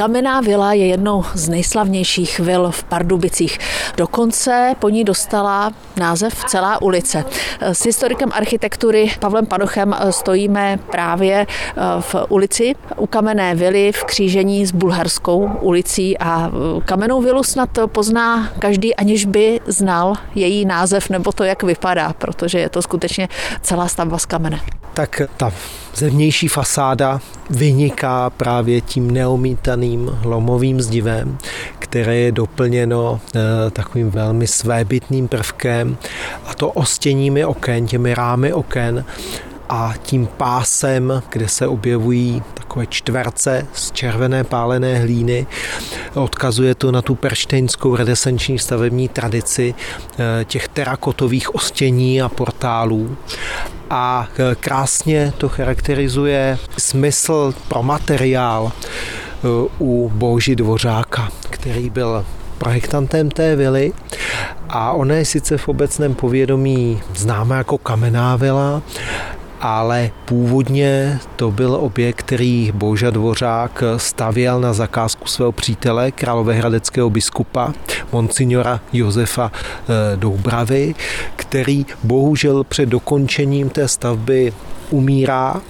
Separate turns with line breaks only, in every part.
Kamenná vila je jednou z nejslavnějších vil v Pardubicích. Dokonce po ní dostala název celá ulice. S historikem architektury Pavlem Panochem stojíme právě eh, v ulici u Kamenné vily v křížení s Bulharskou ulicí a eh, Kamennou vilu snad pozná každý, aniž by znal její název nebo to, jak vypadá, protože je to skutečně celá stavba z kamene.
Tak ta zevnější fasáda vyniká právě tím neomítaným lomovým zdivem, které je doplněno e, takovým velmi svébytným prvkem a to ostěními oken, těmi rámy oken a tím pásem, kde se objevují takové čtverce z červené pálené hlíny. Odkazuje to na tu perštejnskou renesanční stavební tradici e, těch terakotových ostění a portálů a e, krásně to charakterizuje smysl pro materiál u Boží Dvořáka, který byl projektantem té vily a ona je sice v obecném povědomí známá jako kamenná vila, ale původně to byl objekt, který Boža Dvořák stavěl na zakázku svého přítele, královéhradeckého biskupa, monsignora Josefa eh, Doubravy, který bohužel před dokončením té stavby umírá.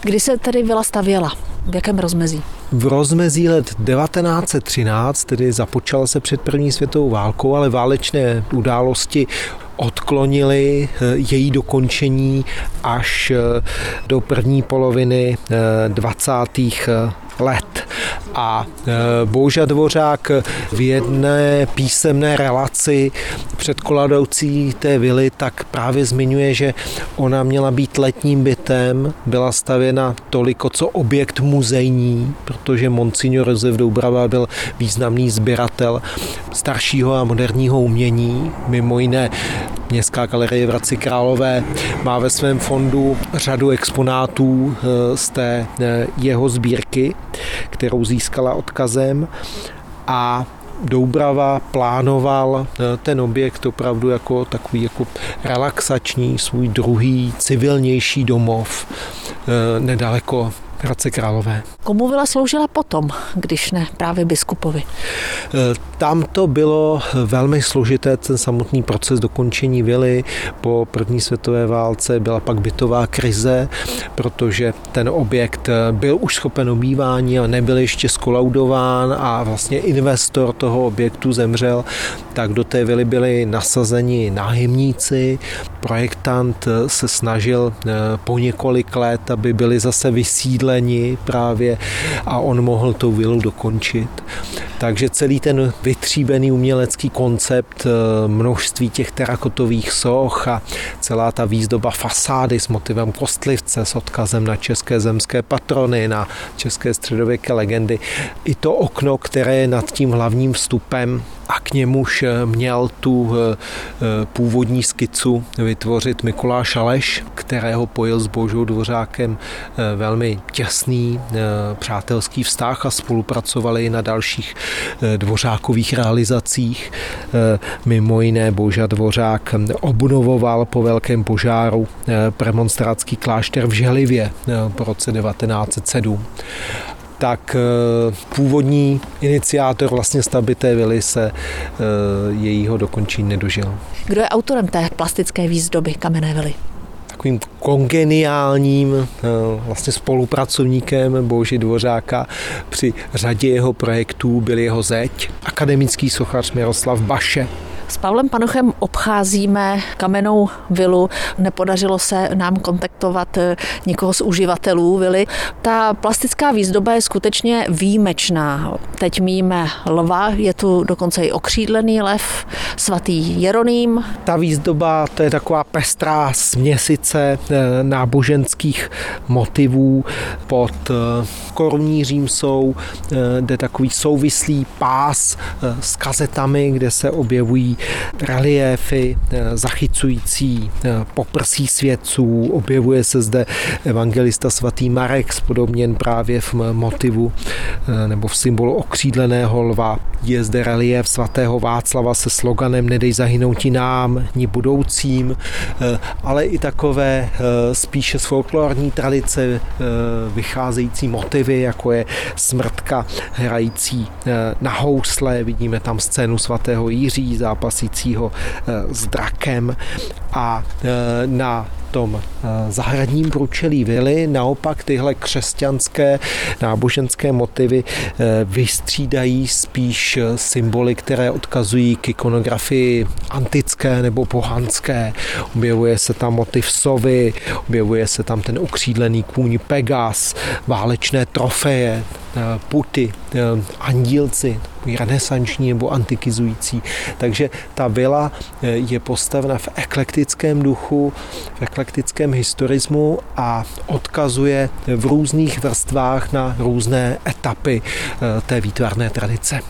Kdy se tedy vila stavěla? V jakém rozmezí?
V rozmezí let 1913, tedy započal se před první světovou válkou, ale válečné události odklonili eh, její dokončení až eh, do první poloviny 20 eh, let. A Boža Dvořák v jedné písemné relaci předkoladoucí té vily tak právě zmiňuje, že ona měla být letním bytem, byla stavěna toliko co objekt muzejní, protože Monsignor Josef Doubrava byl významný sběratel staršího a moderního umění, mimo jiné Městská galerie v Hradci Králové má ve svém fondu řadu exponátů eh, z té eh, jeho sbírky, kterou získala odkazem. A Doubrava plánoval eh, ten objekt opravdu jako takový jako relaxační, svůj druhý civilnější domov nedaleko Hradce Králové.
Komu vila sloužila potom, když ne právě biskupovi?
E, tam to bylo velmi složité, ten samotný proces dokončení vily. Po první světové válce byla pak bytová krize, protože ten objekt byl už schopen obývání a nebyl ještě skolaudován a vlastně investor toho objektu zemřel, tak do té vily byli nasazeni nájemníci. Projektant se snažil e, po několik let, aby byli zase vysídleni bydleni právě a on mohl tu vilu dokončit. Takže celý ten vytříbený umělecký koncept eh, množství těch terakotových soch a celá ta výzdoba fasády s motivem kostlivce s odkazem na české zemské patrony, na české středověké legendy. I to okno, které je nad tím hlavním vstupem, a k němuž eh, měl tu eh, eh, původní skicu vytvořit Mikuláš Aleš, kterého pojil s Božou Dvořákem velmi těsný přátelský vztah a spolupracovali na dalších dvořákových realizacích. Mimo jiné Boža Dvořák obnovoval po velkém požáru premonstrátský klášter v Želivě po roce 1907 tak eh, původní iniciátor vlastně stavby té vily se eh, jejího dokončení nedožil.
Kdo je autorem té plastické výzdoby kamenné vily?
takovým kongeniálním eh, vlastně spolupracovníkem Boži Dvořáka při řadě jeho projektů byl jeho zeď, akademický sochař Miroslav Baše,
s Pavlem Panochem obcházíme kamennou vilu. Nepodařilo se nám kontaktovat eh, nikoho z uživatelů vily. Ta plastická výzdoba je skutečně výjimečná. Teď míme lva, je tu dokonce i okřídlený lev, svatý Jeroným.
Ta výzdoba to je taková pestrá směsice eh, náboženských motivů pod eh, korunní římsou, jde takový souvislý pás s kazetami, kde se objevují reliéfy, eh, zachycující poprsí svědců, objevuje se zde evangelista svatý Marek, spodobněn právě v motivu nebo v symbolu okřídleného lva. Je zde relief svatého Václava se sloganem Nedej zahynout nám, ni budoucím, ale i takové spíše z folklorní tradice vycházející motivy, jako je smrtka hrající na housle, vidíme tam scénu svatého Jiří zápasícího s drakem a na tom eh, zahradním průčelí vily naopak tyhle křesťanské náboženské motivy eh, vystřídají spíš eh, symboly, které odkazují k ikonografii antické nebo pohanské. Objevuje se tam motiv sovy, objevuje se tam ten ukřídlený kůň Pegas, válečné trofeje, puty, andílci, renesanční nebo antikizující. Takže ta vila je postavena v eklektickém duchu, v eklektickém historismu a odkazuje v různých vrstvách na různé etapy té výtvarné tradice.